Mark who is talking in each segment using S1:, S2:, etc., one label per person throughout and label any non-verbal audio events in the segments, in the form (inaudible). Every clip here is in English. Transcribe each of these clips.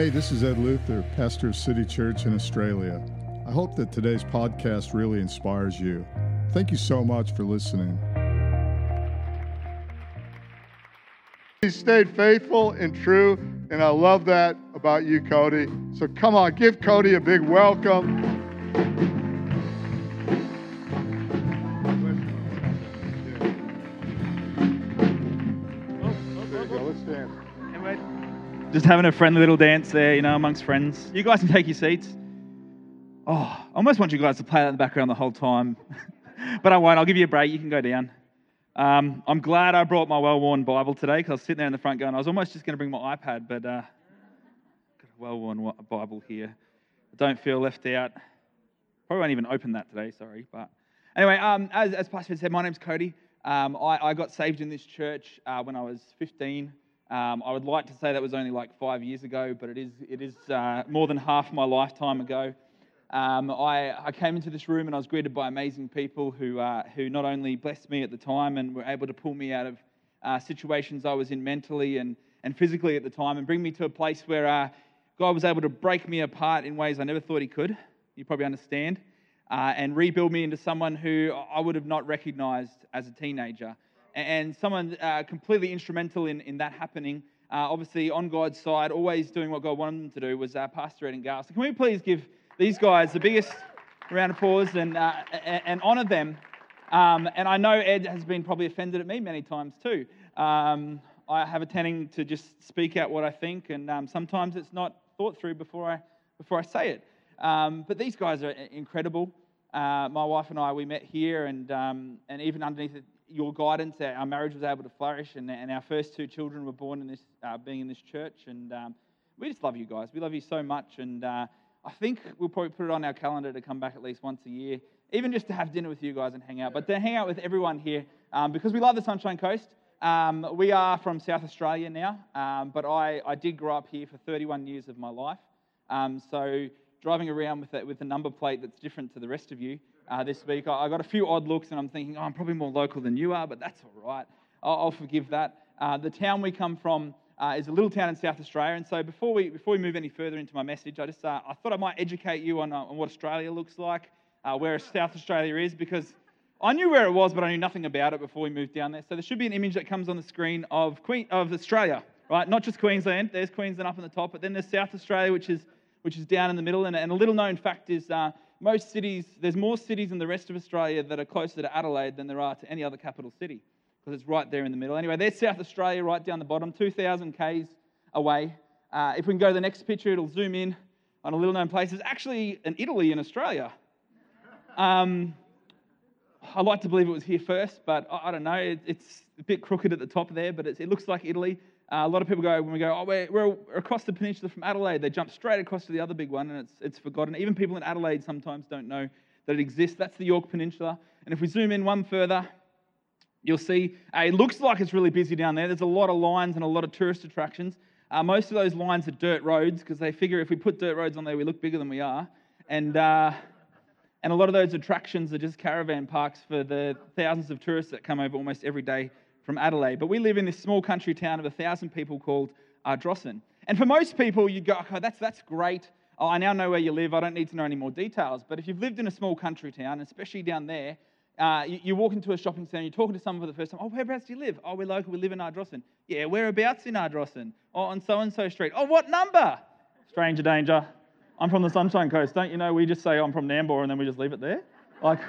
S1: Hey, this is Ed Luther, pastor of City Church in Australia. I hope that today's podcast really inspires you. Thank you so much for listening. He stayed faithful and true, and I love that about you, Cody. So come on, give Cody a big welcome.
S2: Just having a friendly little dance there, you know, amongst friends. You guys can take your seats. Oh, I almost want you guys to play that in the background the whole time. (laughs) but I won't. I'll give you a break. You can go down. Um, I'm glad I brought my well worn Bible today because I was sitting there in the front going, I was almost just going to bring my iPad, but uh, got a well worn Bible here. I don't feel left out. Probably won't even open that today, sorry. But anyway, um, as, as Pastor said, my name's Cody. Um, I, I, got saved in this church uh, when I was 15. Um, I would like to say that was only like five years ago, but it is, it is uh, more than half my lifetime ago. Um, I, I, came into this room and I was greeted by amazing people who, uh, who not only blessed me at the time and were able to pull me out of uh, situations I was in mentally and, and physically at the time and bring me to a place where uh, God was able to break me apart in ways I never thought He could. You probably understand. Uh, and rebuild me into someone who I would have not recognized as a teenager and someone uh, completely instrumental in, in that happening. Uh, obviously, on God's side, always doing what God wanted them to do, was uh, Pastor Ed and Gar. So, can we please give these guys the biggest round of applause and, uh, and, honor them? Um, and I know Ed has been probably offended at me many times too. Um, I have a tending to just speak out what I think, and um, sometimes it's not thought through before I, before I say it. Um, but these guys are incredible. Uh, my wife and I, we met here, and, um, and even underneath your guidance, our marriage was able to flourish, and, and our first two children were born in this, uh, being in this church. And um, we just love you guys. We love you so much. And uh, I think we'll probably put it on our calendar to come back at least once a year, even just to have dinner with you guys and hang out. But to hang out with everyone here, um, because we love the Sunshine Coast. Um, we are from South Australia now, um, but I, I did grow up here for 31 years of my life. Um, so driving around with, a, with a number plate that's different to the rest of you uh, this week. I, I, got a few odd looks, and I'm thinking, oh, I'm probably more local than you are, but that's all right. I'll, I'll forgive that. Uh, the town we come from uh, is a little town in South Australia, and so before we before we move any further into my message, I just uh, I thought I might educate you on, uh, on what Australia looks like, where South Australia is, because I knew where it was, but I knew nothing about it before we moved down there. So there should be an image that comes on the screen of Queen of Australia, right? Not just Queensland. There's Queensland up on the top, but then there's South Australia, which is which is down in the middle. And, and a little known fact is uh, most cities, there's more cities in the rest of Australia that are closer to Adelaide than there are to any other capital city because it's right there in the middle. Anyway, there's South Australia right down the bottom, 2,000 k's away. Uh, if we can go to the next picture, it'll zoom in on a little known place. It's actually an Italy in Australia. Um, I like to believe it was here first, but I, I don't know. It, it's a bit crooked at the top there, but it looks like Italy. Uh, a lot of people go, when we go, oh, we're, we're, across the peninsula from Adelaide, they jump straight across to the other big one and it's, it's forgotten. Even people in Adelaide sometimes don't know that it exists. That's the Yorke Peninsula. And if we zoom in one further, you'll see uh, it looks like it's really busy down there. There's a lot of lines and a lot of tourist attractions. Uh, most of those lines are dirt roads because they figure if we put dirt roads on there, we look bigger than we are. And, uh, and a lot of those attractions are just caravan parks for the thousands of tourists that come over almost every day from Adelaide. But we live in this small country town of a thousand people called Ardrossan. And for most people, you go, okay, that's, that's great. Oh, I now know where you live. I don't need to know any more details. But if you've lived in a small country town, especially down there, uh, you, you, walk into a shopping centre, you're talking to someone for the first time. Oh, whereabouts do you live? Oh, we're local. We live in Ardrossan. Yeah, whereabouts in Ardrossan? Oh, on so and so street. Oh, what number? Stranger danger. I'm from the Sunshine Coast. Don't you know we just say I'm from Nambour and then we just leave it there? Like,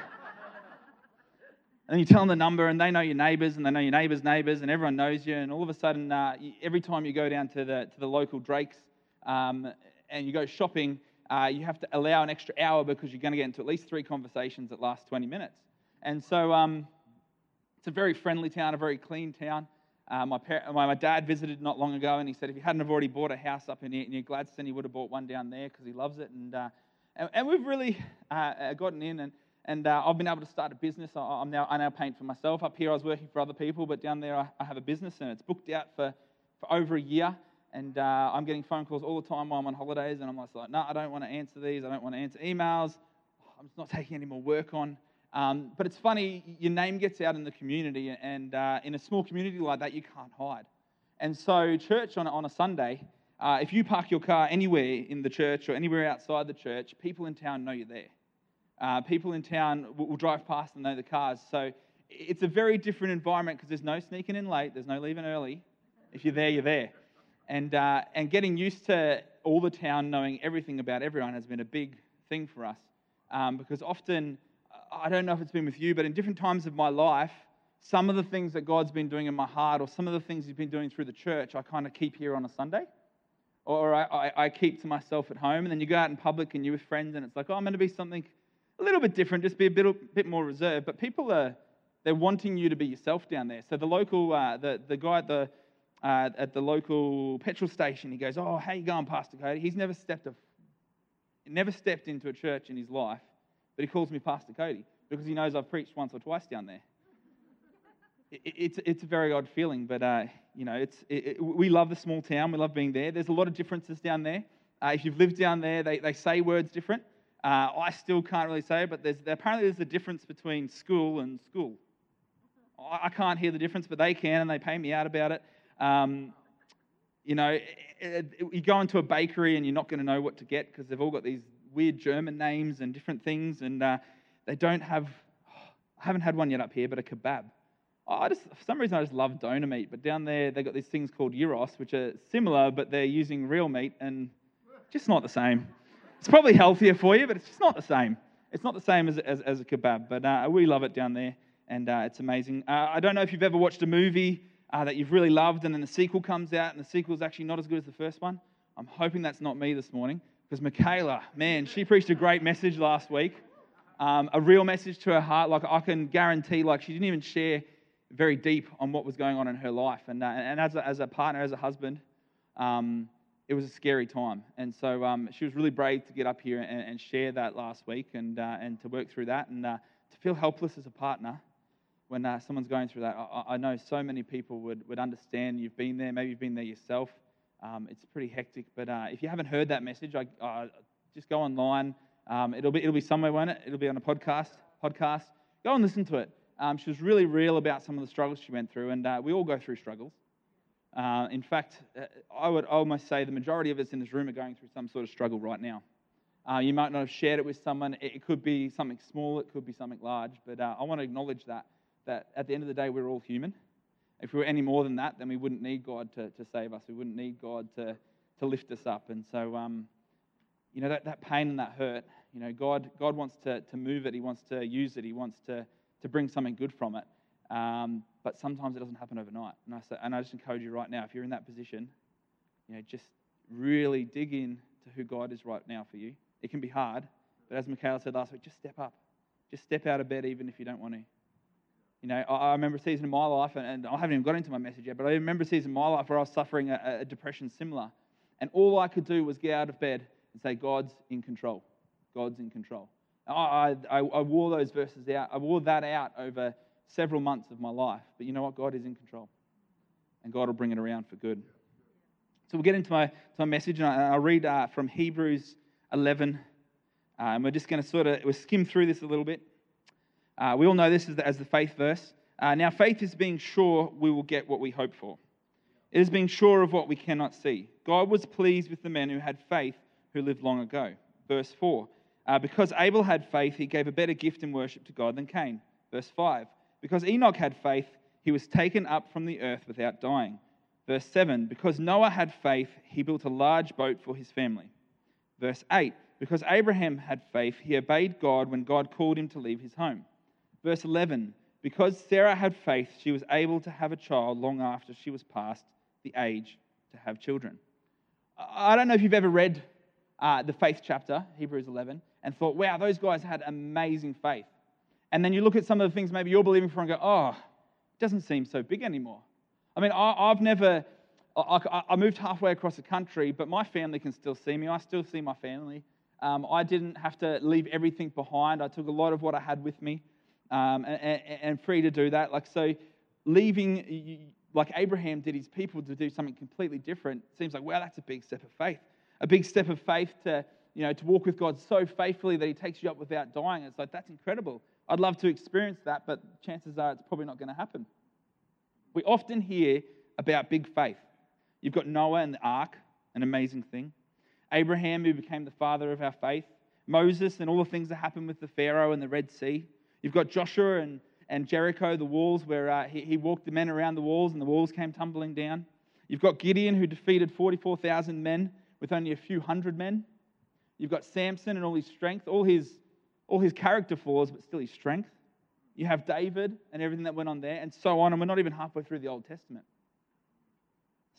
S2: and you tell them the number, and they know your neighbours, and they know your neighbours' neighbours, and everyone knows you. And all of a sudden, uh, every time you go down to the, to the local Drake's um, and you go shopping, uh, you have to allow an extra hour because you're going to get into at least three conversations that last 20 minutes. And so um, it's a very friendly town, a very clean town. Uh, my, par- my, my, dad visited not long ago, and he said if he hadn't have already bought a house up in near Gladstone, he would have bought one down there because he loves it. And, uh, and, and, we've really uh, gotten in and and uh, I've been able to start a business. I, am now, I now paint for myself. Up here, I was working for other people, but down there, I, I have a business and it's booked out for, for over a year. And uh, I'm getting phone calls all the time while I'm on holidays. And I'm like, no, I don't want to answer these. I don't want to answer emails. I'm just not taking any more work on. Um, but it's funny, your name gets out in the community. And uh, in a small community like that, you can't hide. And so, church on, on a Sunday, uh, if you park your car anywhere in the church or anywhere outside the church, people in town know you're there. Uh, people in town will, will, drive past and know the cars. So it's a very different environment because there's no sneaking in late, there's no leaving early. If you're there, you're there. And, uh, and getting used to all the town knowing everything about everyone has been a big thing for us. Um, because often, I don't know if it's been with you, but in different times of my life, some of the things that God's been doing in my heart or some of the things He's been doing through the church, I kind of keep here on a Sunday. Or I, I, I keep to myself at home. And then you go out in public and you're with friends and it's like, oh, I'm going to be something a little bit different, just be a bit, bit more reserved. But people are, they're wanting you to be yourself down there. So the local, uh, the, the guy at the, uh, at the local petrol station, he goes, oh, how you going, Pastor Cody? He's never stepped, a, never stepped into a church in his life, but he calls me Pastor Cody because he knows I've preached once or twice down there it's, it's a very odd feeling, but uh, you know, it's, it, it, we love the small town. We love being there. There's a lot of differences down there. Uh, if you've lived down there, they, they say words different. Uh, I still can't really say, but there's, apparently there's a difference between school and school. I, I, can't hear the difference, but they can, and they pay me out about it. Um, you know, it, you go into a bakery and you're not going to know what to get because they've all got these weird German names and different things, and uh, they don't have. I haven't had one yet up here, but a kebab. I just, for some reason, I just love doner meat. But down there, they've got these things called gyros, which are similar, but they're using real meat and just not the same. It's probably healthier for you, but it's just not the same. It's not the same as, as, as a kebab, but uh, we love it down there, and uh, it's amazing. Uh, I don't know if you've ever watched a movie uh, that you've really loved, and then the sequel comes out, and the sequel is actually not as good as the first one. I'm hoping that's not me this morning, because Michaela, man, she preached a great message last week. Um, a real message to her heart. Like I can guarantee, like she didn't even share very deep on what was going on in her life. And, uh, and as, a, as a partner, as a husband, um, it was a scary time. And so um, she was really brave to get up here and, and share that last week and, uh, and to work through that and uh, to feel helpless as a partner when uh, someone's going through that. I, I, know so many people would, would understand. You've been there, maybe you've been there yourself. Um, it's pretty hectic. But uh, if you haven't heard that message, I, uh, just go online. Um, it'll, be, it'll be somewhere, won't it? It'll be on a podcast. podcast. Go and listen to it. Um, she was really real about some of the struggles she went through, and uh, we all go through struggles. Uh, in fact, uh, I would almost say the majority of us in this room are going through some sort of struggle right now. Uh, you might not have shared it with someone. It could be something small, it could be something large, but uh, I want to acknowledge that, that at the end of the day, we're all human. If we were any more than that, then we wouldn't need God to, to save us. We wouldn't need God to, to lift us up. And so, um, you know, that, that pain and that hurt, you know, God, God wants to, to move it. He wants to use it. He wants to, to bring something good from it. Um, but sometimes it doesn't happen overnight. And I, say, and I just encourage you right now, if you're in that position, you know, just really dig in to who God is right now for you. It can be hard, but as Michaela said last week, just step up. Just step out of bed even if you don't want to. You know, I, I remember a season in my life, and, and, I haven't even got into my message yet, but I remember a season in my life where I was suffering a, a depression similar. And all I could do was get out of bed and say, God's in control. God's in control. I, I, I wore those verses out. I wore that out over several months of my life. But you know what? God is in control. And God will bring it around for good. So we'll get into my, to my message, and I, will read uh, from Hebrews 11. Uh, and we're just going to sort of we'll skim through this a little bit. Uh, we all know this as the, as the faith verse. Uh, now, faith is being sure we will get what we hope for. It is being sure of what we cannot see. God was pleased with the men who had faith who lived long ago. Verse 4 uh, because Abel had faith, he gave a better gift in worship to God than Cain. Verse 5. Because Enoch had faith, he was taken up from the earth without dying. Verse 7. Because Noah had faith, he built a large boat for his family. Verse 8. Because Abraham had faith, he obeyed God when God called him to leave his home. Verse 11. Because Sarah had faith, she was able to have a child long after she was past the age to have children. I don't know if you've ever read uh, the faith chapter, Hebrews 11, and thought, wow, those guys had amazing faith. And then you look at some of the things maybe you're believing for and go, oh, it doesn't seem so big anymore. I mean, I, have never, I, I, moved halfway across the country, but my family can still see me. I still see my family. Um, I didn't have to leave everything behind. I took a lot of what I had with me um, and, and, and free to do that. Like, so leaving, like Abraham did his people to do something completely different seems like, wow, that's a big step of faith. A big step of faith to you know, to walk with God so faithfully that He takes you up without dying. It's like, that's incredible. I'd love to experience that, but chances are it's probably not going to happen. We often hear about big faith. You've got Noah and the ark. an amazing thing. Abraham, who became the father of our faith. Moses and all the things that happened with the Pharaoh and the Red Sea. You've got Joshua and, and Jericho, the walls, where uh, he, he walked the men around the walls and the walls came tumbling down. You've got Gideon, who defeated 44,000 men with only a few hundred men. You've got Samson and all his strength, all his, all his character flaws, but still his strength. You have David and everything that went on there, and so on. And we're not even halfway through the Old Testament.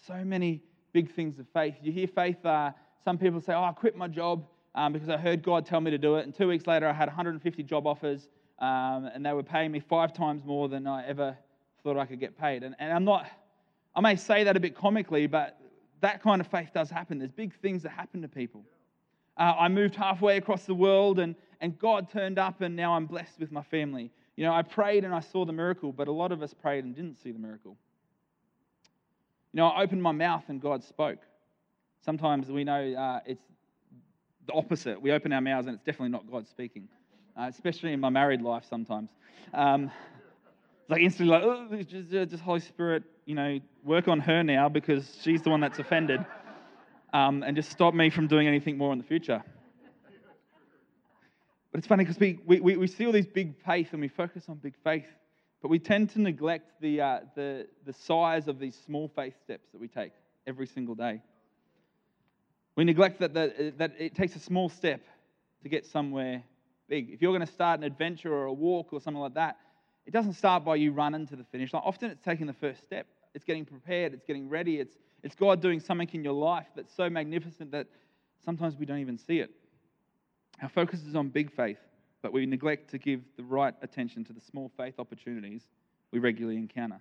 S2: So many big things of faith. You hear faith, uh, some people say, Oh, I quit my job um, because I heard God tell me to do it. And two weeks later, I had 150 job offers, um, and they were paying me five times more than I ever thought I could get paid. And, and I'm not, I may say that a bit comically, but that kind of faith does happen. There's big things that happen to people. Uh, I moved halfway across the world, and, and God turned up, and now I'm blessed with my family. You know, I prayed and I saw the miracle, but a lot of us prayed and didn't see the miracle. You know, I opened my mouth and God spoke. Sometimes we know uh, it's the opposite. We open our mouths and it's definitely not God speaking, uh, especially in my married life sometimes. Um, it's like instantly like, oh, just, just, Holy Spirit, you know, work on her now because she's the one that's offended um, and just stop me from doing anything more in the future. But it's funny because we, we, we see all these big faith and we focus on big faith, but we tend to neglect the, uh, the, the size of these small faith steps that we take every single day. We neglect that, that, that it takes a small step to get somewhere big. If you're going to start an adventure or a walk or something like that, it doesn't start by you running to the finish line. Often it's taking the first step. It's getting prepared. It's getting ready. It's, it's God doing something in your life that's so magnificent that sometimes we don't even see it. Our focus is on big faith, but we neglect to give the right attention to the small faith opportunities we regularly encounter.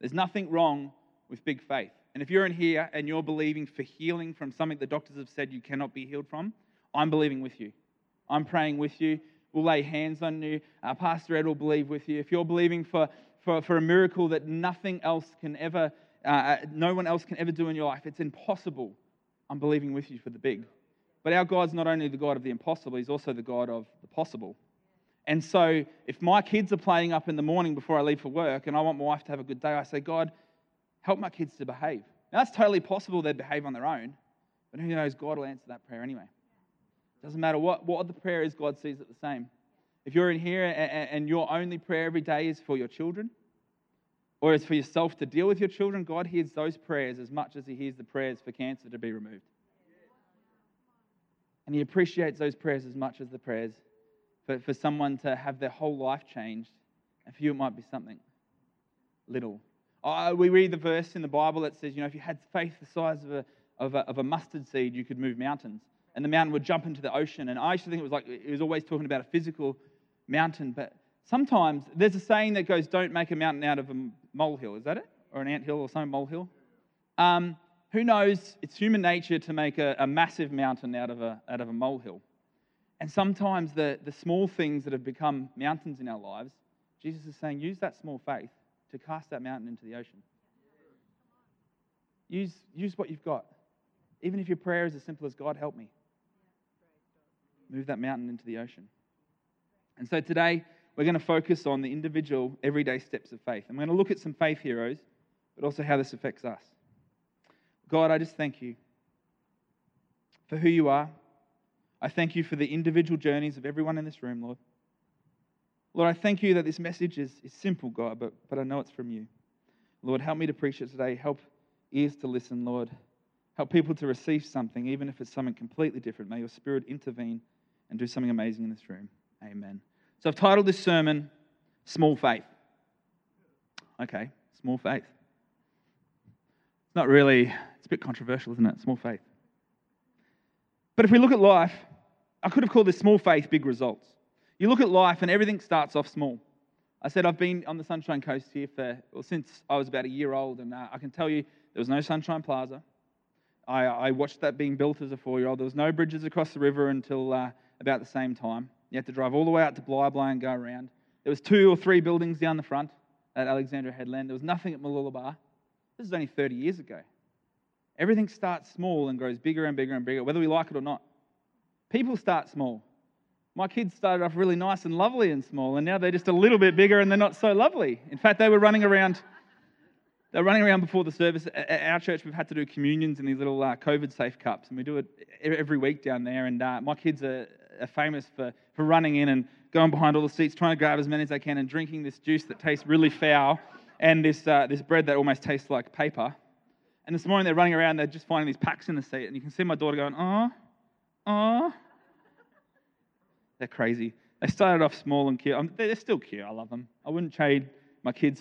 S2: There's nothing wrong with big faith. And if you're in here and you're believing for healing from something the doctors have said you cannot be healed from, I'm believing with you. I'm praying with you. We'll lay hands on you. Uh, Pastor Ed will believe with you. If you're believing for, for, for a miracle that nothing else can ever, uh, uh, no one else can ever do in your life, it's impossible. I'm believing with you for the big. But our God's not only the God of the impossible, He's also the God of the possible. And so, if my kids are playing up in the morning before I leave for work and I want my wife to have a good day, I say, God, help my kids to behave. Now, that's totally possible they'd behave on their own, but who knows? God will answer that prayer anyway. Doesn't matter what, what the prayer is, God sees it the same. If you're in here and, and your only prayer every day is for your children, or is for yourself to deal with your children, God hears those prayers as much as He hears the prayers for cancer to be removed. And He appreciates those prayers as much as the prayers for, for someone to have their whole life changed. And for you, it might be something little. Uh, we read the verse in the Bible that says, you know, if you had faith the size of a, of a, of a mustard seed, you could move mountains and the mountain would jump into the ocean. And I used to think it was like it was always talking about a physical mountain, but sometimes there's a saying that goes, "Don't make a mountain out of a molehill." Is that it, or an ant hill, or some molehill? Um, who knows? It's human nature to make a, a massive mountain out of a out of a molehill. And sometimes the, the small things that have become mountains in our lives, Jesus is saying, use that small faith to cast that mountain into the ocean. Use, use what you've got. Even if your prayer is as simple as, God, help me move that mountain into the ocean. And so today, we're going to focus on the individual, everyday steps of faith. I'm going to look at some faith heroes, but also how this affects us. God, I just thank you for who you are. I thank you for the individual journeys of everyone in this room, Lord. Lord, I thank you that this message is, is simple, God, but, but I know it's from you. Lord, help me to preach it today. Help ears to listen, Lord. Help people to receive something, even if it's something completely different. May your spirit intervene and do something amazing in this room. Amen. So I've titled this sermon, Small Faith. Okay, small faith. It's not really, it's a bit controversial, isn't it? Small faith. But if we look at life, I could have called this small faith, big results. You look at life and everything starts off small. I said I've been on the Sunshine Coast here for, well, since I was about a year old, and uh, I can tell you there was no Sunshine Plaza. I, I watched that being built as a four year old. There was no bridges across the river until uh, about the same time. You had to drive all the way out to Bli and go around. There was two or three buildings down the front at Alexandra Headland. There was nothing at Mooloolaba. This is only 30 years ago. Everything starts small and grows bigger and bigger and bigger, whether we like it or not. People start small. My kids started off really nice and lovely and small, and now they're just a little bit bigger and they're not so lovely. In fact, they were running around. They're running around before the service. At our church, we've had to do communions in these little uh, COVID safe cups, and we do it every week down there. And uh, my kids are, are, famous for, for running in and going behind all the seats, trying to grab as many as they can, and drinking this juice that tastes really foul and this, uh, this bread that almost tastes like paper. And this morning they're running around, they're just finding these packs in the seat, and you can see my daughter going, oh, oh. They're crazy. They started off small and cute. they're still cute. I love them. I wouldn't trade my kids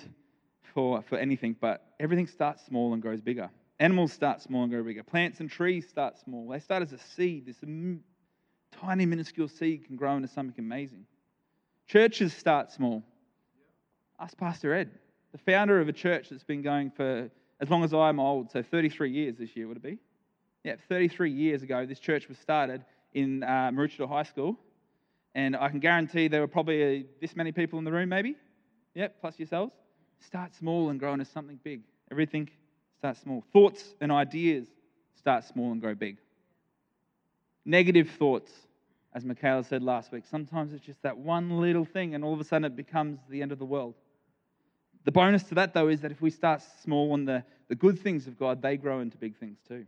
S2: for, for anything, but everything starts small and grows bigger. Animals start small and grow bigger. Plants and trees start small. They start as a seed. This tiny, minuscule seed can grow into something amazing. Churches start small. Ask Pastor Ed, the founder of a church that's been going for as long as I'm old, so 33 years this year, would it be? Yeah, 33 years ago, this church was started in uh, Maroochydore High School. And I can guarantee there were probably uh, this many people in the room, maybe. Yep, plus yourselves. Start small and grow into something big. Everything starts small. Thoughts and ideas start small and grow big. Negative thoughts, as Michaela said last week, sometimes it's just that one little thing, and all of a sudden it becomes the end of the world. The bonus to that, though, is that if we start small on the, the good things of God, they grow into big things too.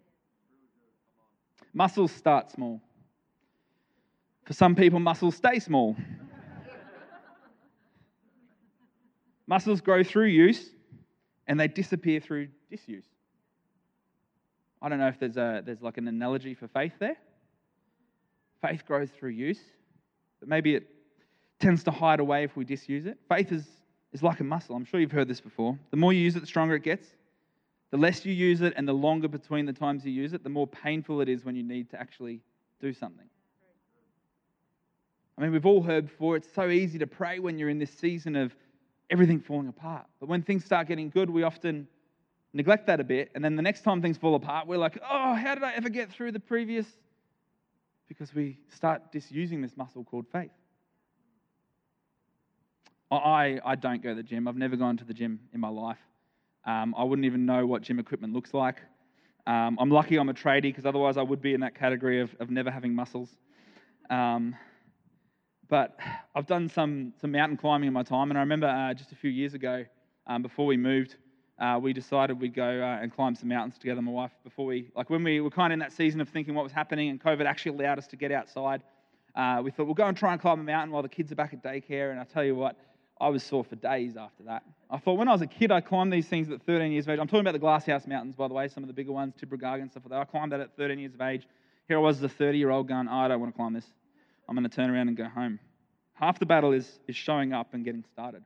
S2: Muscles start small. For some people, muscles stay small. (laughs) Muscles grow through use and they disappear through disuse. I don't know if there's, a, there's like an analogy for faith there. Faith grows through use, but maybe it tends to hide away if we disuse it. Faith is, is like a muscle. I'm sure you've heard this before. The more you use it, the stronger it gets. The less you use it and the longer between the times you use it, the more painful it is when you need to actually do something. I mean, we've all heard before, it's so easy to pray when you're in this season of everything falling apart. But when things start getting good, we often neglect that a bit. And then the next time things fall apart, we're like, oh, how did I ever get through the previous? Because we start disusing this muscle called faith. I, I don't go to the gym. I've never gone to the gym in my life. Um, I wouldn't even know what gym equipment looks like. Um, I'm lucky I'm a tradie because otherwise I would be in that category of, of never having muscles. Um, but I've done some, some mountain climbing in my time, and I remember uh, just a few years ago, um, before we moved, uh, we decided we'd go uh, and climb some mountains together, my wife, before we, like when we were kind of in that season of thinking what was happening, and COVID actually allowed us to get outside. Uh, we thought we'll go and try and climb a mountain while the kids are back at daycare, and I tell you what, I was sore for days after that. I thought when I was a kid, I climbed these things at 13 years of age. I'm talking about the Glasshouse Mountains, by the way, some of the bigger ones, Tibrogargan and stuff like that. I climbed that at 13 years of age. Here I was as a 30 year old going, oh, I don't want to climb this. I'm going to turn around and go home. Half the battle is, is showing up and getting started.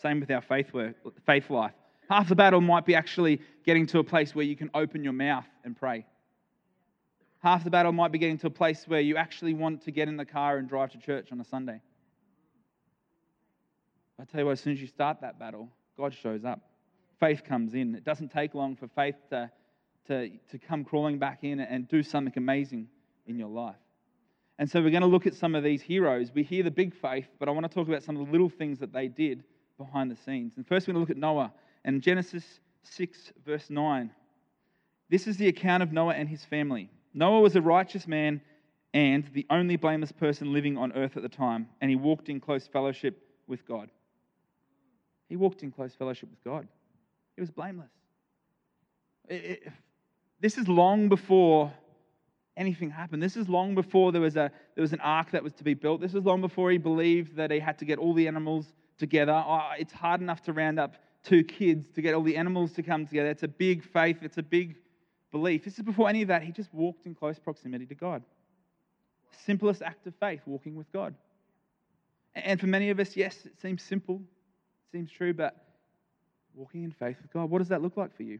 S2: Same with our faith, work, faith life. Half the battle might be actually getting to a place where you can open your mouth and pray. Half the battle might be getting to a place where you actually want to get in the car and drive to church on a Sunday. I tell you what, as soon as you start that battle, God shows up. Faith comes in. It doesn't take long for faith to, to, to come crawling back in and do something amazing in your life. And so we're going to look at some of these heroes. We hear the big faith, but I want to talk about some of the little things that they did behind the scenes. And first, we're going to look at Noah and Genesis 6, verse 9. This is the account of Noah and his family. Noah was a righteous man and the only blameless person living on earth at the time, and he walked in close fellowship with God. He walked in close fellowship with God. He was blameless. It, it, this is long before anything happened. This is long before there was, a, there was an ark that was to be built. This is long before he believed that he had to get all the animals together. Oh, it's hard enough to round up two kids to get all the animals to come together. It's a big faith, it's a big belief. This is before any of that. He just walked in close proximity to God. Simplest act of faith, walking with God. And for many of us, yes, it seems simple, it seems true, but walking in faith with God, what does that look like for you?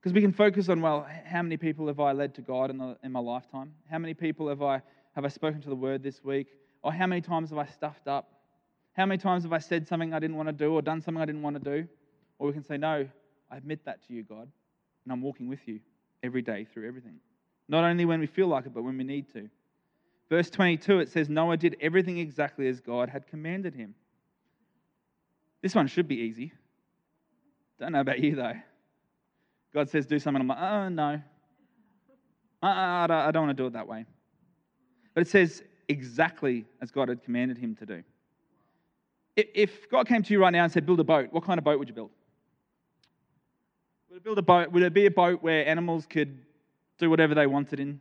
S2: Because we can focus on, well, how many people have I led to God in, the, in my lifetime? How many people have I, have I spoken to the word this week? Or how many times have I stuffed up? How many times have I said something I didn't want to do or done something I didn't want to do? Or we can say, no, I admit that to you, God, and I'm walking with you every day through everything. Not only when we feel like it, but when we need to. Verse 22, it says, Noah did everything exactly as God had commanded him. This one should be easy. Don't know about you, though. God says, do something. I'm like, oh, no. Uh, don't, I don't want to do it that way. But it says exactly as God had commanded him to do. If God came to you right now and said, build a boat, what kind of boat would you build? Would it build a boat? Would it be a boat where animals could do whatever they wanted in?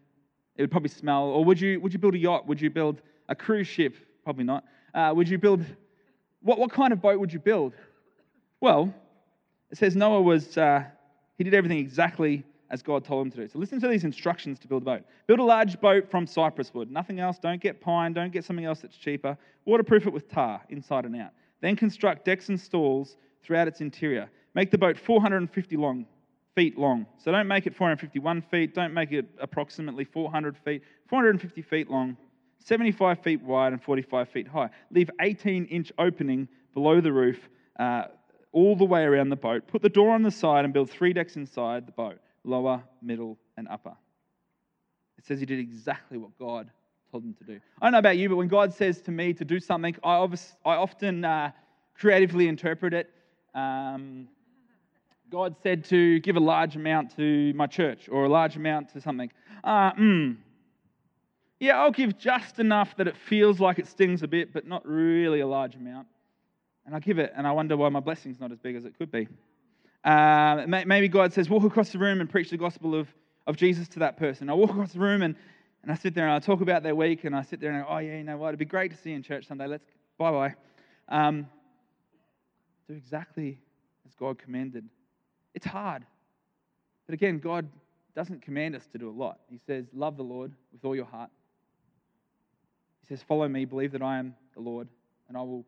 S2: It would probably smell. Or would you, would you build a yacht? Would you build a cruise ship? Probably not. Uh, would you build, what, what kind of boat would you build? Well, it says Noah was, uh, he did everything exactly as God told him to do. So listen to these instructions to build a boat. Build a large boat from cypress wood. Nothing else. Don't get pine. Don't get something else that's cheaper. Waterproof it with tar inside and out. Then construct decks and stalls throughout its interior. Make the boat 450 long, feet long. So don't make it 451 feet. Don't make it approximately 400 feet. 450 feet long, 75 feet wide, and 45 feet high. Leave 18 inch opening below the roof. Uh, all the way around the boat. Put the door on the side and build three decks inside the boat lower, middle, and upper. It says he did exactly what God told him to do. I don't know about you, but when God says to me to do something, I, I often uh, creatively interpret it. Um, God said to give a large amount to my church or a large amount to something. Uh, mm, yeah, I'll give just enough that it feels like it stings a bit, but not really a large amount. And I give it, and I wonder why my blessing's not as big as it could be. Uh, maybe God says, walk across the room and preach the gospel of, of Jesus to that person. I walk across the room and, and I sit there and I talk about their week and I sit there and go, oh, yeah, you know what? It'd be great to see you in church someday. Let's, bye bye. Um, do exactly as God commanded. It's hard. But again, God doesn't command us to do a lot. He says, love the Lord with all your heart. He says, follow me, believe that I am the Lord, and I will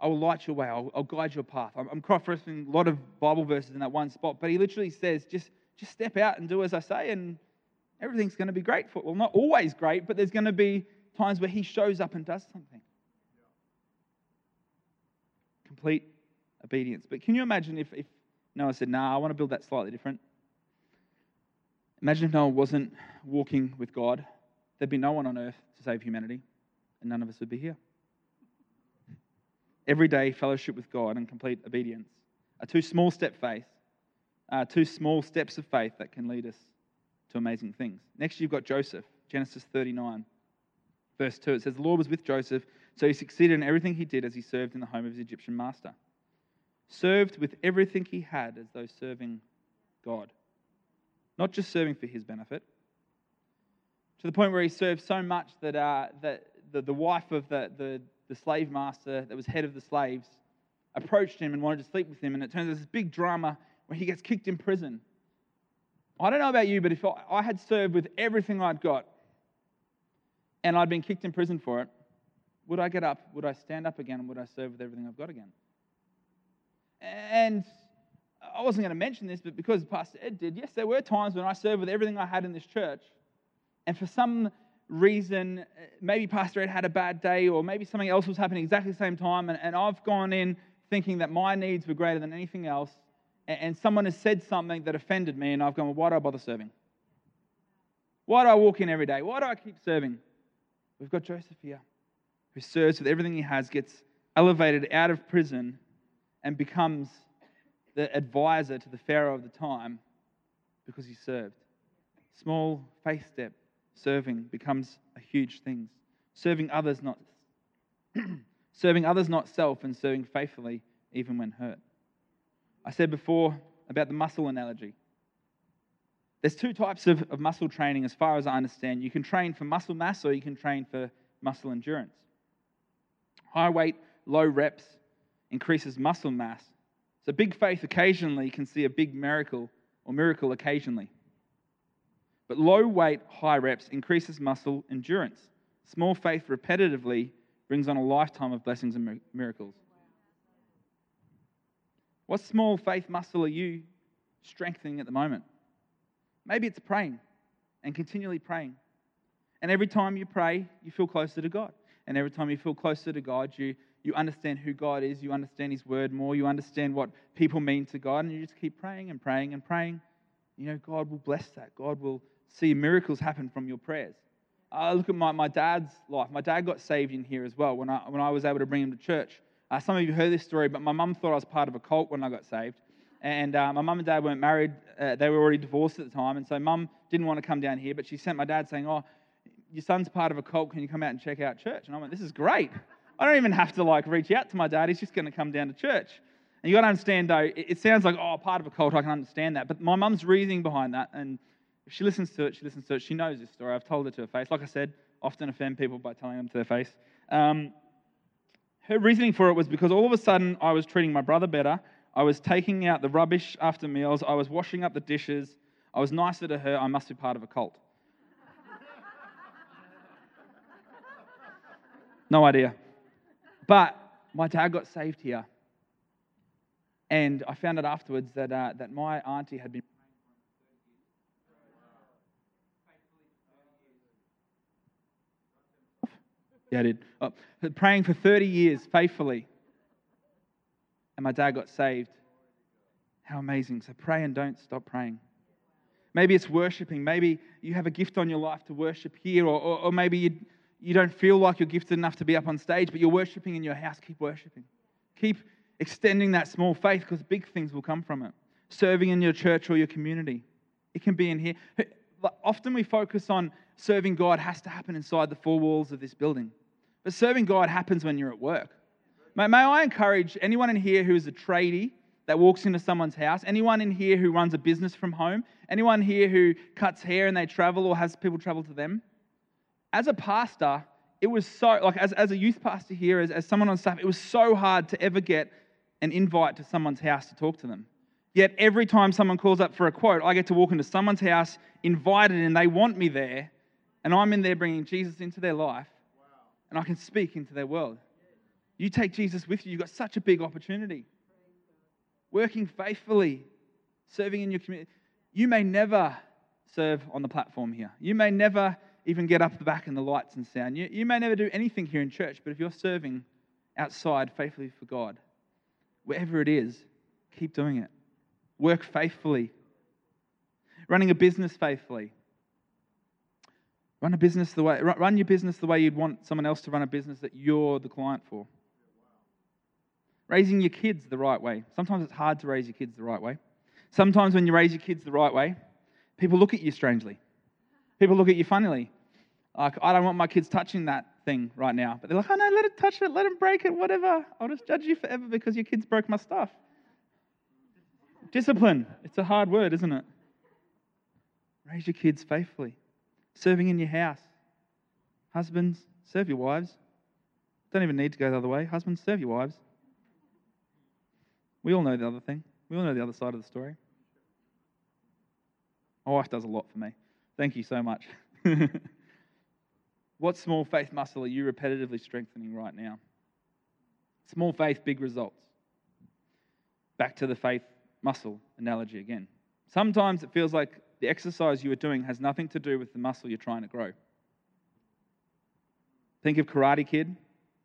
S2: I will light your way. I'll, I'll guide your path. I'm, I'm cross-referencing a lot of Bible verses in that one spot, but he literally says, just, just step out and do as I say, and everything's going to be great for it. Well, not always great, but there's going to be times where he shows up and does something. Complete obedience. But can you imagine if, if Noah said, nah, I want to build that slightly different? Imagine if Noah wasn't walking with God. There'd be no one on earth to save humanity, and none of us would be here everyday fellowship with God and complete obedience are two small step faith, uh, two small steps of faith that can lead us to amazing things. Next, you've got Joseph, Genesis 39, verse 2. It says, The Lord was with Joseph, so he succeeded in everything he did as he served in the home of his Egyptian master. Served with everything he had as though serving God, not just serving for his benefit. To the point where he served so much that, uh, that the, the wife of the, the the slave master that was head of the slaves, approached him and wanted to sleep with him. And it turns out this big drama where he gets kicked in prison. I don't know about you, but if I had served with everything I'd got and I'd been kicked in prison for it, would I get up? Would I stand up again? Would I serve with everything I've got again? And I wasn't going to mention this, but because Pastor Ed did, yes, there were times when I served with everything I had in this church. And for some reason, uh, maybe Pastor Ed had a bad day, or maybe something else was happening exactly the same time, and, and I've gone in thinking that my needs were greater than anything else, and, and someone has said something that offended me, and I've gone, well, why do I bother serving? Why do I walk in every day? Why do I keep serving? We've got Joseph here, who serves with everything he has, gets elevated out of prison, and becomes the advisor to the Pharaoh of the time because he served. Small faith step serving becomes a huge thing. Serving others not (clears throat) serving others not self and serving faithfully even when hurt. I said before about the muscle analogy. There's two types of, of muscle training as far as I understand. You can train for muscle mass or you can train for muscle endurance. High weight, low reps increases muscle mass. So big faith occasionally can see a big miracle or miracle occasionally. But low weight, high reps increases muscle endurance. Small faith repetitively brings on a lifetime of blessings and miracles. What small faith muscle are you strengthening at the moment? Maybe it's praying and continually praying. And every time you pray, you feel closer to God. And every time you feel closer to God, you, you understand who God is, you understand His word more, you understand what people mean to God, and you just keep praying and praying and praying. You know, God will bless that. God will see miracles happen from your prayers. I look at my, my dad's life. My dad got saved in here as well when I, when I was able to bring him to church. Uh, some of you heard this story, but my mum thought I was part of a cult when I got saved. And uh, my mum and dad weren't married. Uh, they were already divorced at the time. And so mum didn't want to come down here, but she sent my dad saying, Oh, your son's part of a cult. Can you come out and check out church? And I went, This is great. I don't even have to like reach out to my dad. He's just going to come down to church. And you got to understand, though, it, it sounds like, oh, part of a cult, I can understand that. But my mum's reasoning behind that, and if she listens to it, she listens to it. She knows this story. I've told it to her face. Like I said, often offend people by telling them to their face. Um, her reasoning for it was because all of a sudden I was treating my brother better. I was taking out the rubbish after meals. I was washing up the dishes. I was nicer to her. I must be part of a cult. no idea. But my dad got saved here. And I found out afterwards that, uh, that my auntie had been Yeah, I did. Oh, praying for 30 years faithfully. And my dad got saved. How amazing. So pray and don't stop praying. Maybe it's worshiping. Maybe you have a gift on your life to worship here, or, or, or maybe you, you don't feel like you're gifted enough to be up on stage, but you're worshiping in your house. Keep worshiping. Keep extending that small faith because big things will come from it. Serving in your church or your community. It can be in here. Often we focus on serving God has to happen inside the four walls of this building. But serving God happens when you're at work. May, may I encourage anyone in here who is a tradie that walks into someone's house, anyone in here who runs a business from home, anyone here who cuts hair and they travel or has people travel to them? As a pastor, it was so, like as, as a youth pastor here, as, as someone on staff, it was so hard to ever get an invite to someone's house to talk to them. Yet every time someone calls up for a quote, I get to walk into someone's house, invited, and they want me there, and I'm in there bringing Jesus into their life and I can speak into their world. You take Jesus with you, you've got such a big opportunity. Working faithfully, serving in your community. You may never serve on the platform here. You may never even get up the back in the lights and sound. You, you may never do anything here in church, but if you're serving outside faithfully for God, wherever it is, keep doing it. Work faithfully. Running a business faithfully. Run a business the way run your business the way you'd want someone else to run a business that you're the client for. Raising your kids the right way. Sometimes it's hard to raise your kids the right way. Sometimes when you raise your kids the right way, people look at you strangely. People look at you funnily. Like, I don't want my kids touching that thing right now. But they're like, oh no, let it touch it, let them break it, whatever. I'll just judge you forever because your kids broke my stuff. Discipline. It's a hard word, isn't it? Raise your kids faithfully serving in your house. Husbands, serve your wives. Don't even need to go the other way. Husbands, serve your wives. We all know the other thing. We all know the other side of the story. My wife does a lot for me. Thank you so much. (laughs) what small faith muscle are you repetitively strengthening right now? Small faith, big results. Back to the faith muscle analogy again. Sometimes it feels like the exercise you are doing has nothing to do with the muscle you're trying to grow. Think of Karate Kid,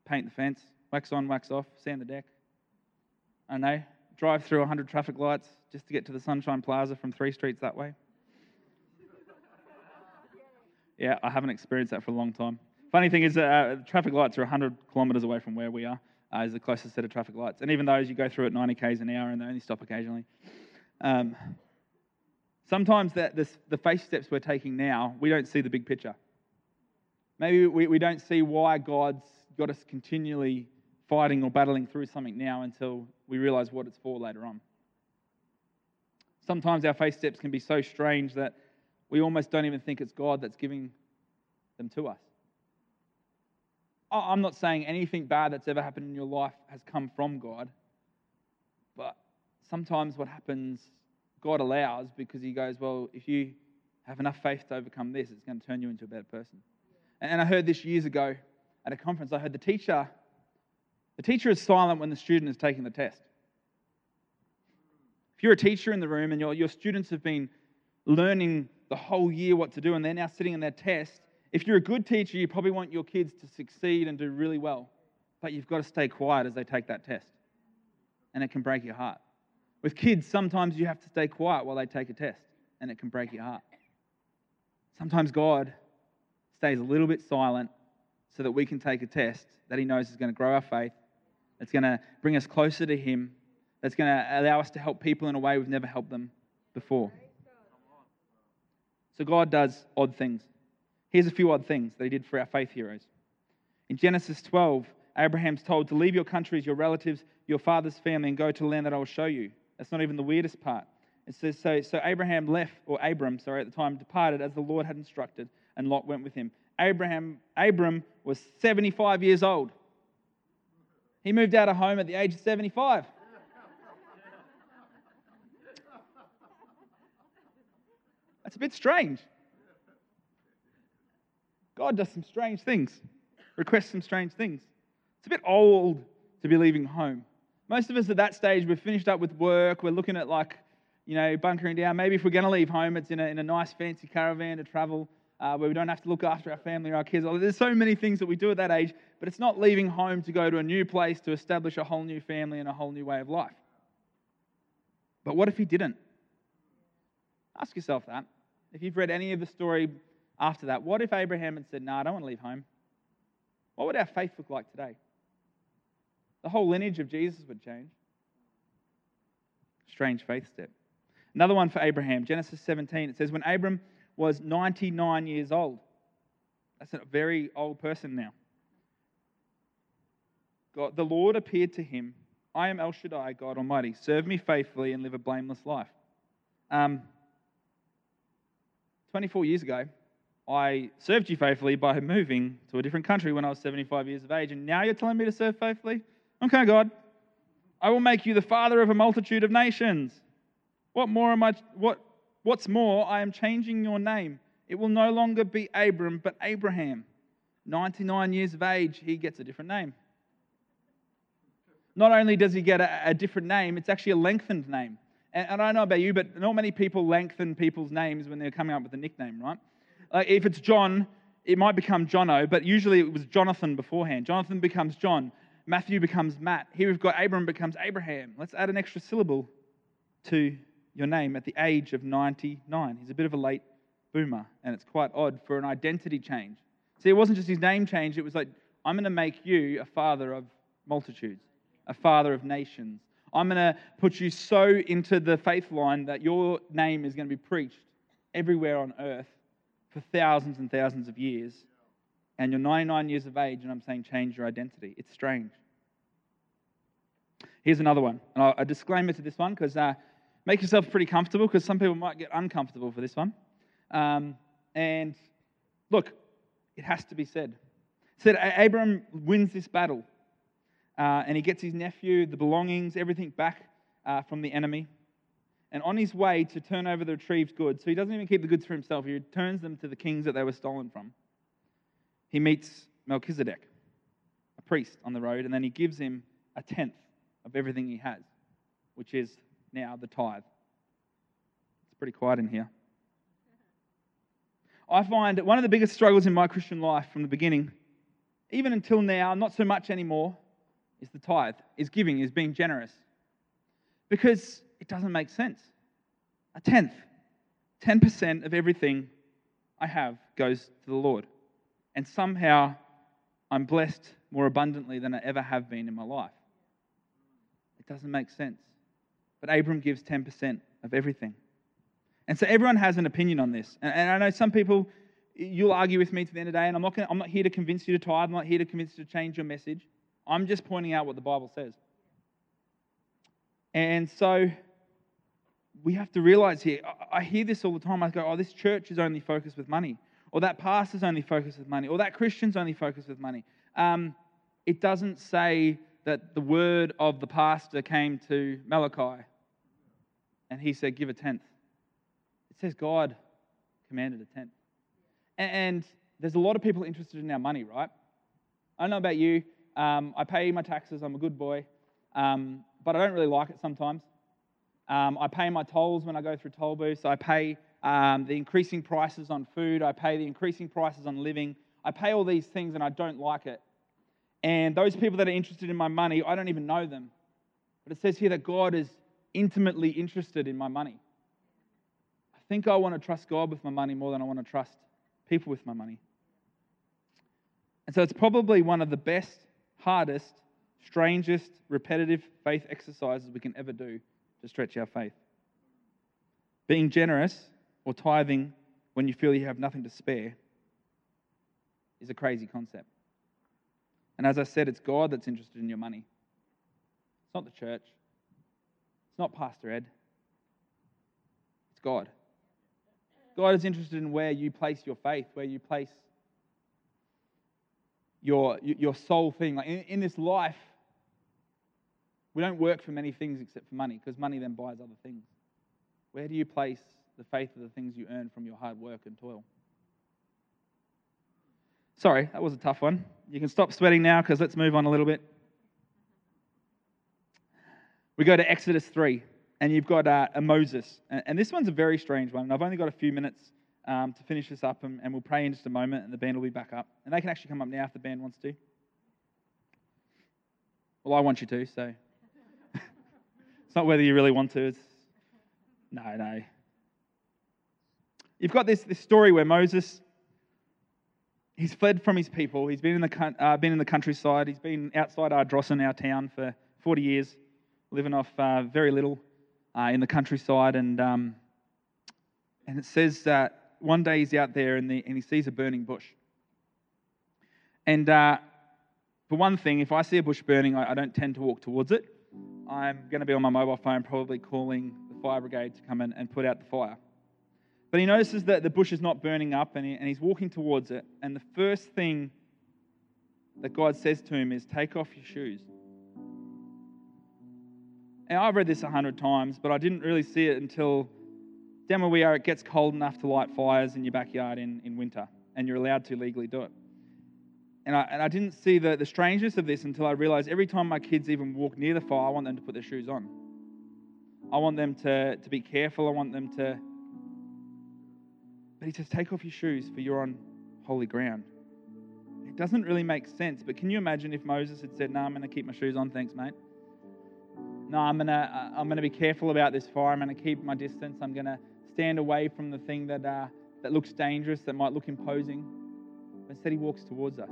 S2: paint the fence, wax on, wax off, sand the deck. I know, drive through 100 traffic lights just to get to the Sunshine Plaza from three streets that way. Yeah, I haven't experienced that for a long time. Funny thing is, uh, traffic lights are 100 kilometres away from where we are, uh, is the closest set of traffic lights. And even those, you go through at 90 k's an hour and they only stop occasionally. Um, Sometimes that this, the faith steps we're taking now, we don't see the big picture. Maybe we, we don't see why God's got us continually fighting or battling through something now until we realize what it's for later on. Sometimes our faith steps can be so strange that we almost don't even think it's God that's giving them to us. I'm not saying anything bad that's ever happened in your life has come from God, but sometimes what happens God allows because He goes, Well, if you have enough faith to overcome this, it's going to turn you into a better person. And I heard this years ago at a conference. I heard the teacher, the teacher is silent when the student is taking the test. If you're a teacher in the room and your, your students have been learning the whole year what to do and they're now sitting in their test, if you're a good teacher, you probably want your kids to succeed and do really well. But you've got to stay quiet as they take that test. And it can break your heart. With kids, sometimes you have to stay quiet while they take a test, and it can break your heart. Sometimes God stays a little bit silent so that we can take a test that He knows is going to grow our faith, that's going to bring us closer to Him, that's going to allow us to help people in a way we've never helped them before. So God does odd things. Here's a few odd things that He did for our faith heroes. In Genesis 12, Abraham's told to leave your countries, your relatives, your father's family, and go to the land that I will show you. That's not even the weirdest part. It says, so, so Abraham left, or Abram, sorry, at the time, departed as the Lord had instructed, and Lot went with him. Abraham, Abram was 75 years old. He moved out of home at the age of 75. That's a bit strange. God does some strange things, requests some strange things. It's a bit old to be leaving home. Most of us at that stage, we've finished up with work, we're looking at like, you know, bunkering down. Maybe if we're going to leave home, it's in a, in a nice fancy caravan to travel uh, where we don't have to look after our family or our kids. There's so many things that we do at that age, but it's not leaving home to go to a new place to establish a whole new family and a whole new way of life. But what if he didn't? Ask yourself that. If you've read any of the story after that, what if Abraham had said, No, nah, I don't want to leave home? What would our faith look like today? The whole lineage of Jesus would change. Strange faith step. Another one for Abraham, Genesis 17. It says, When Abram was 99 years old, that's a very old person now. God, the Lord appeared to him. I am El Shaddai, God Almighty. Serve me faithfully and live a blameless life. Um, 24 years ago, I served you faithfully by moving to a different country when I was 75 years of age, and now you're telling me to serve faithfully? Okay, God. I will make you the father of a multitude of nations. What more am I what what's more, I am changing your name. It will no longer be Abram, but Abraham. 99 years of age, he gets a different name. Not only does he get a, a different name, it's actually a lengthened name. And, and I don't know about you, but not many people lengthen people's names when they're coming up with a nickname, right? Like if it's John, it might become Jono, but usually it was Jonathan beforehand. Jonathan becomes John. Matthew becomes Matt. Here we've got Abram becomes Abraham. Let's add an extra syllable to your name at the age of 99. He's a bit of a late boomer, and it's quite odd for an identity change. See, it wasn't just his name change, it was like, I'm going to make you a father of multitudes, a father of nations. I'm going to put you so into the faith line that your name is going to be preached everywhere on earth for thousands and thousands of years. And you're 99 years of age, and I'm saying change your identity. It's strange. Here's another one. And a disclaimer to this one because uh, make yourself pretty comfortable because some people might get uncomfortable for this one. Um, and look, it has to be said. Said Abram wins this battle uh, and he gets his nephew, the belongings, everything back uh, from the enemy. And on his way to turn over the retrieved goods, so he doesn't even keep the goods for himself, he returns them to the kings that they were stolen from. He meets Melchizedek, a priest on the road, and then he gives him a tenth of everything he has, which is now the tithe. It's pretty quiet in here. I find that one of the biggest struggles in my Christian life from the beginning, even until now, not so much anymore, is the tithe, is giving, is being generous. Because it doesn't make sense. A tenth, 10% of everything I have goes to the Lord. And somehow I'm blessed more abundantly than I ever have been in my life. It doesn't make sense. But Abram gives 10% of everything. And so everyone has an opinion on this. And, I know some people, you'll argue with me to the end of the day, and I'm not, gonna, I'm not here to convince you to tithe, I'm not here to convince you to change your message. I'm just pointing out what the Bible says. And so we have to realize here, I hear this all the time. I go, oh, this church is only focused with money, or that pastor's only focused with money, or that Christian's only focused with money. Um, it doesn't say that the word of the pastor came to Malachi and he said, Give a tenth. It says God commanded a tenth. And there's a lot of people interested in our money, right? I don't know about you. Um, I pay my taxes, I'm a good boy, um, but I don't really like it sometimes. Um, I pay my tolls when I go through toll booths. I pay um, the increasing prices on food. I pay the increasing prices on living. I pay all these things and I don't like it. And those people that are interested in my money, I don't even know them. But it says here that God is intimately interested in my money. I think I want to trust God with my money more than I want to trust people with my money. And so it's probably one of the best hardest, strangest, repetitive faith exercises we can ever do to stretch our faith. Being generous or tithing when you feel you have nothing to spare is a crazy concept. And as I said, it's God that's interested in your money. It's not the church. It's not Pastor Ed. It's God. God is interested in where you place your faith, where you place your, your sole thing. Like in, in this life, we don't work for many things except for money, because money then buys other things. Where do you place the faith of the things you earn from your hard work and toil? Sorry, that was a tough one. You can stop sweating now because let's move on a little bit. We go to Exodus 3, and you've got uh, a Moses. And, this one's a very strange one. And I've only got a few minutes um, to finish this up, and, and we'll pray in just a moment, and the band will be back up. And they can actually come up now if the band wants to. Well, I want you to, so. (laughs) it's not whether you really want to. It's... No, no. You've got this, this story where Moses he's fled from his people. He's been in the, uh, been in the countryside. He's been outside Ardrossan, our town, for 40 years, living off uh, very little uh, in the countryside. And, um, and it says that one day he's out there and, the, and he sees a burning bush. And uh, for one thing, if I see a bush burning, I, I don't tend to walk towards it. I'm going to be on my mobile phone, probably calling the fire brigade to come in and put out the fire. But he notices that the bush is not burning up and, he, and he's walking towards it. And the first thing that God says to him is, Take off your shoes. And I've read this a hundred times, but I didn't really see it until down where we are, it gets cold enough to light fires in your backyard in, in winter, and you're allowed to legally do it. And I, and I didn't see the, the strangeness of this until I realized every time my kids even walk near the fire, I want them to put their shoes on. I want them to, to be careful. I want them to, but he says, Take off your shoes, for you're on holy ground. It doesn't really make sense, but can you imagine if Moses had said, No, I'm going to keep my shoes on, thanks, mate? No, I'm going to, uh, I'm going to be careful about this fire. I'm going to keep my distance. I'm going to stand away from the thing that, uh, that looks dangerous, that might look imposing. But instead, he walks towards us.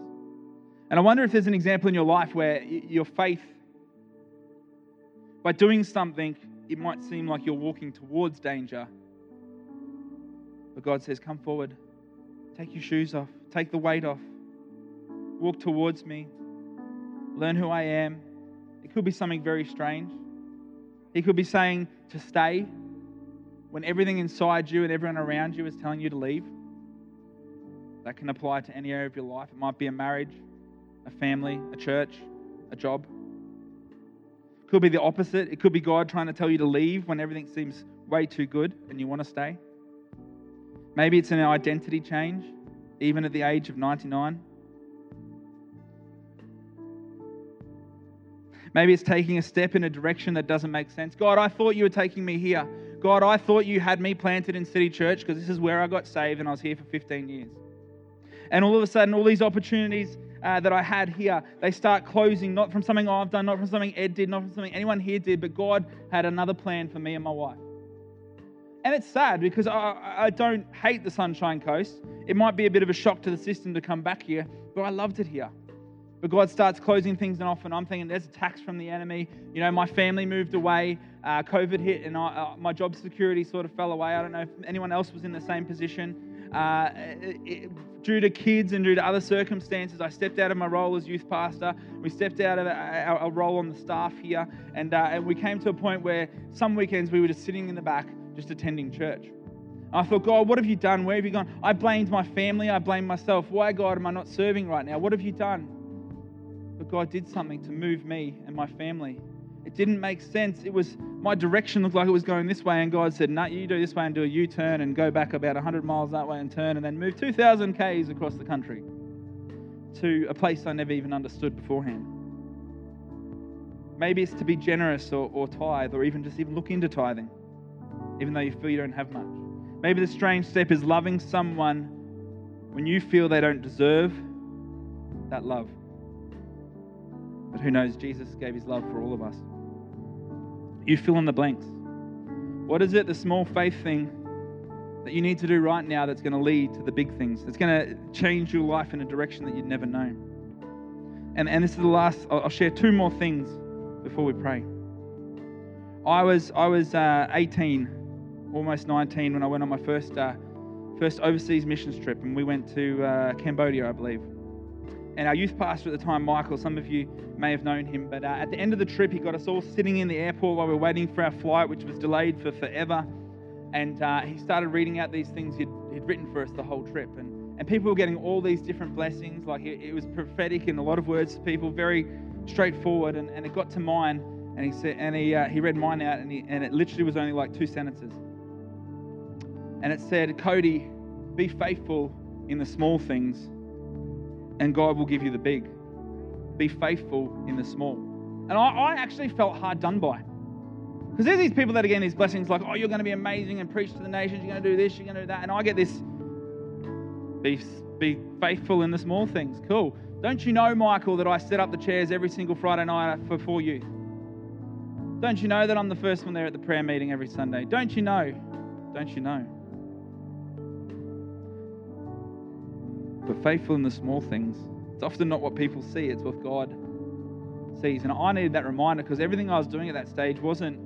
S2: And I wonder if there's an example in your life where your faith, by doing something, it might seem like you're walking towards danger, but God says, Come forward, take your shoes off, take the weight off, walk towards me, learn who I am. It could be something very strange. He could be saying to stay when everything inside you and everyone around you is telling you to leave. That can apply to any area of your life. It might be a marriage, a family, a church, a job. It could be the opposite. It could be God trying to tell you to leave when everything seems way too good and you want to stay. Maybe it's an identity change, even at the age of 99. Maybe it's taking a step in a direction that doesn't make sense. God, I thought you were taking me here. God, I thought you had me planted in City Church because this is where I got saved and I was here for 15 years. And all of a sudden, all these opportunities uh, that I had here, they start closing, not from something I've done, not from something Ed did, not from something anyone here did, but God had another plan for me and my wife. And it's sad because I, I don't hate the Sunshine Coast. It might be a bit of a shock to the system to come back here, but I loved it here. But God starts closing things off, and I'm thinking there's attacks from the enemy. You know, my family moved away, uh, COVID hit, and I, uh, my job security sort of fell away. I don't know if anyone else was in the same position. Uh, it, it, due to kids and due to other circumstances, I stepped out of my role as youth pastor. We stepped out of our, role on the staff here, and, uh, and we came to a point where some weekends we were just sitting in the back just attending church. I thought, God, what have you done? Where have you gone? I blamed my family. I blamed myself. Why, God, am I not serving right now? What have you done? But God did something to move me and my family. It didn't make sense. It was my direction looked like it was going this way, and God said, "No, nah, you do this way and do a U-turn and go back about 100 miles that way and turn, and then move 2,000 k's across the country to a place I never even understood beforehand." Maybe it's to be generous or, or tithe, or even just even look into tithing even though you feel you don't have much. Maybe the strange step is loving someone when you feel they don't deserve that love. But who knows, Jesus gave his love for all of us. You fill in the blanks. What is it, the small faith thing that you need to do right now that's going to lead to the big things? It's going to change your life in a direction that you'd never known. And, and this is the last, I'll share two more things before we pray. I was, I was uh, 18 almost 19 when I went on my first uh, first overseas missions trip, and we went to uh, Cambodia, I believe. and our youth pastor at the time, Michael, some of you may have known him, but uh, at the end of the trip, he got us all sitting in the airport while we were waiting for our flight, which was delayed for forever. And uh, he started reading out these things he'd, he'd, written for us the whole trip. And, and people were getting all these different blessings. Like it, it was prophetic in a lot of words to people, very straightforward. And, and it got to mine, and he said, and he, uh, he read mine out, and, he, and it literally was only like two sentences. And it said, Cody, be faithful in the small things, and God will give you the big. Be faithful in the small. And I, I actually felt hard done by. Because there's these people that are getting these blessings like, oh, you're going to be amazing and preach to the nations, you're going to do this, you're going to do that. And I get this, be, be faithful in the small things. Cool. Don't you know, Michael, that I set up the chairs every single Friday night for four youth? Don't you know that I'm the first one there at the prayer meeting every Sunday? Don't you know? Don't you know? But faithful in the small things. It's often not what people see, it's what God sees. And I needed that reminder because everything I was doing at that stage wasn't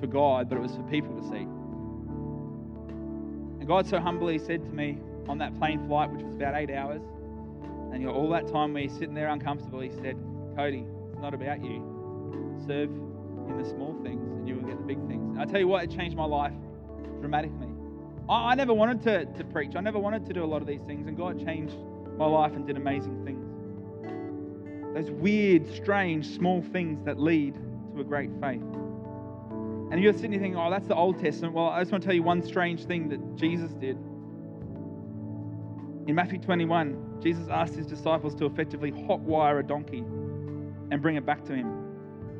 S2: for God, but it was for people to see. And God so humbly said to me on that plane flight, which was about eight hours, and you know, all that time where you're sitting there uncomfortable, He said, Cody, it's not about you. Serve in the small things, and you will get the big things. And I tell you what, it changed my life dramatically. I, I never wanted to, to preach. I never wanted to do a lot of these things, and God changed my life and did amazing things. Those weird, strange, small things that lead to a great faith. And you're sitting there thinking, oh, that's the Old Testament. Well, I just want to tell you one strange thing that Jesus did. In Matthew 21, Jesus asked his disciples to effectively hotwire a donkey and bring it back to him.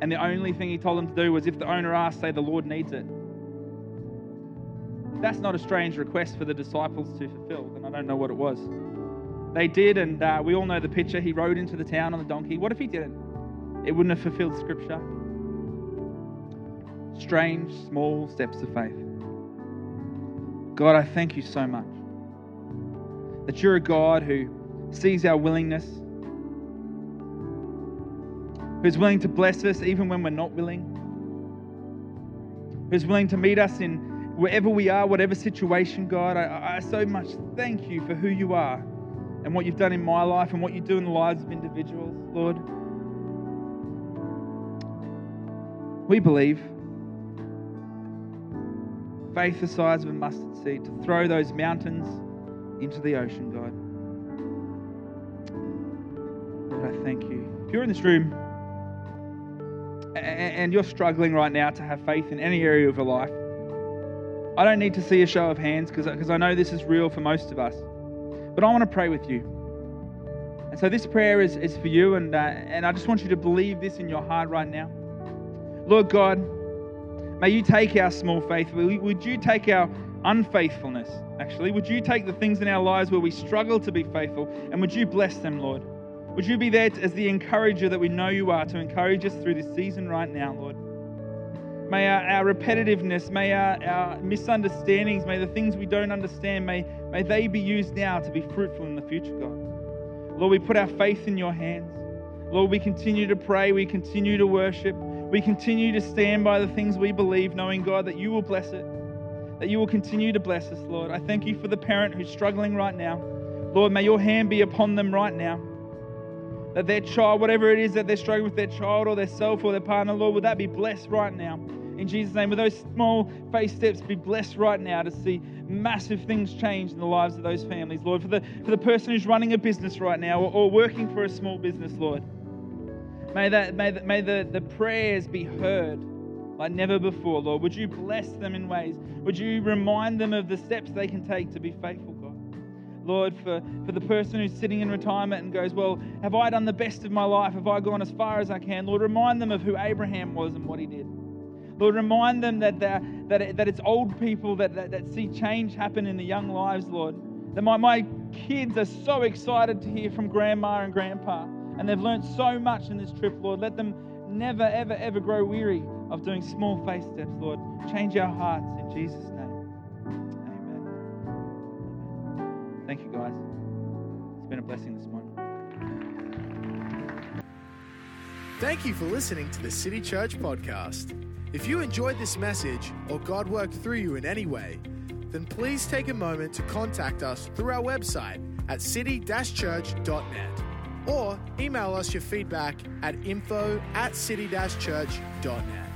S2: And the only thing he told them to do was if the owner asked, say, the Lord needs it. That's not a strange request for the disciples to fulfill, then I don't know what it was. They did, and uh, we all know the picture. He rode into the town on the donkey. What if he didn't? It wouldn't have fulfilled Scripture. Strange, small steps of faith. God, I thank you so much that you're a God who sees our willingness, who's willing to bless us even when we're not willing, who's willing to meet us in wherever we are, whatever situation, God. I, I so much thank you for who you are and what you've done in my life and what you do in the lives of individuals, Lord. We believe faith the size of a mustard seed to throw those mountains into the ocean, God. Lord, I thank you. If you're in this room and you're struggling right now to have faith in any area of your life, I don't need to see a show of hands because I know this is real for most of us. But I want to pray with you. And so this prayer is, is for you, and, uh, and I just want you to believe this in your heart right now. Lord God, may you take our small faith. Would you take our unfaithfulness, actually? Would you take the things in our lives where we struggle to be faithful, and would you bless them, Lord? Would you be there as the encourager that we know you are to encourage us through this season right now, Lord? May our, our repetitiveness, may our, our misunderstandings, may the things we don't understand, may, may they be used now to be fruitful in the future, God. Lord, we put our faith in your hands. Lord, we continue to pray, we continue to worship, we continue to stand by the things we believe, knowing, God, that you will bless it, that you will continue to bless us, Lord. I thank you for the parent who's struggling right now. Lord, may your hand be upon them right now. That their child, whatever it is that they're struggling with, their child or their self or their partner, Lord, would that be blessed right now? In Jesus' name. With those small faith steps, be blessed right now to see massive things change in the lives of those families, Lord. For the, for the person who's running a business right now or, or working for a small business, Lord, may, that, may, the, may the, the prayers be heard like never before, Lord. Would you bless them in ways? Would you remind them of the steps they can take to be faithful, God? Lord, for, for the person who's sitting in retirement and goes, Well, have I done the best of my life? Have I gone as far as I can? Lord, remind them of who Abraham was and what he did. Lord, remind them that, that, that it's old people that, that, that see change happen in the young lives, Lord. That my, my kids are so excited to hear from grandma and grandpa, and they've learned so much in this trip, Lord. Let them never, ever, ever grow weary of doing small faith steps, Lord. Change our hearts in Jesus' name. Amen. Amen. Thank you, guys. It's been a blessing this morning.
S3: Thank you for listening to the City Church podcast. If you enjoyed this message or God worked through you in any way, then please take a moment to contact us through our website at city church.net or email us your feedback at info at city church.net.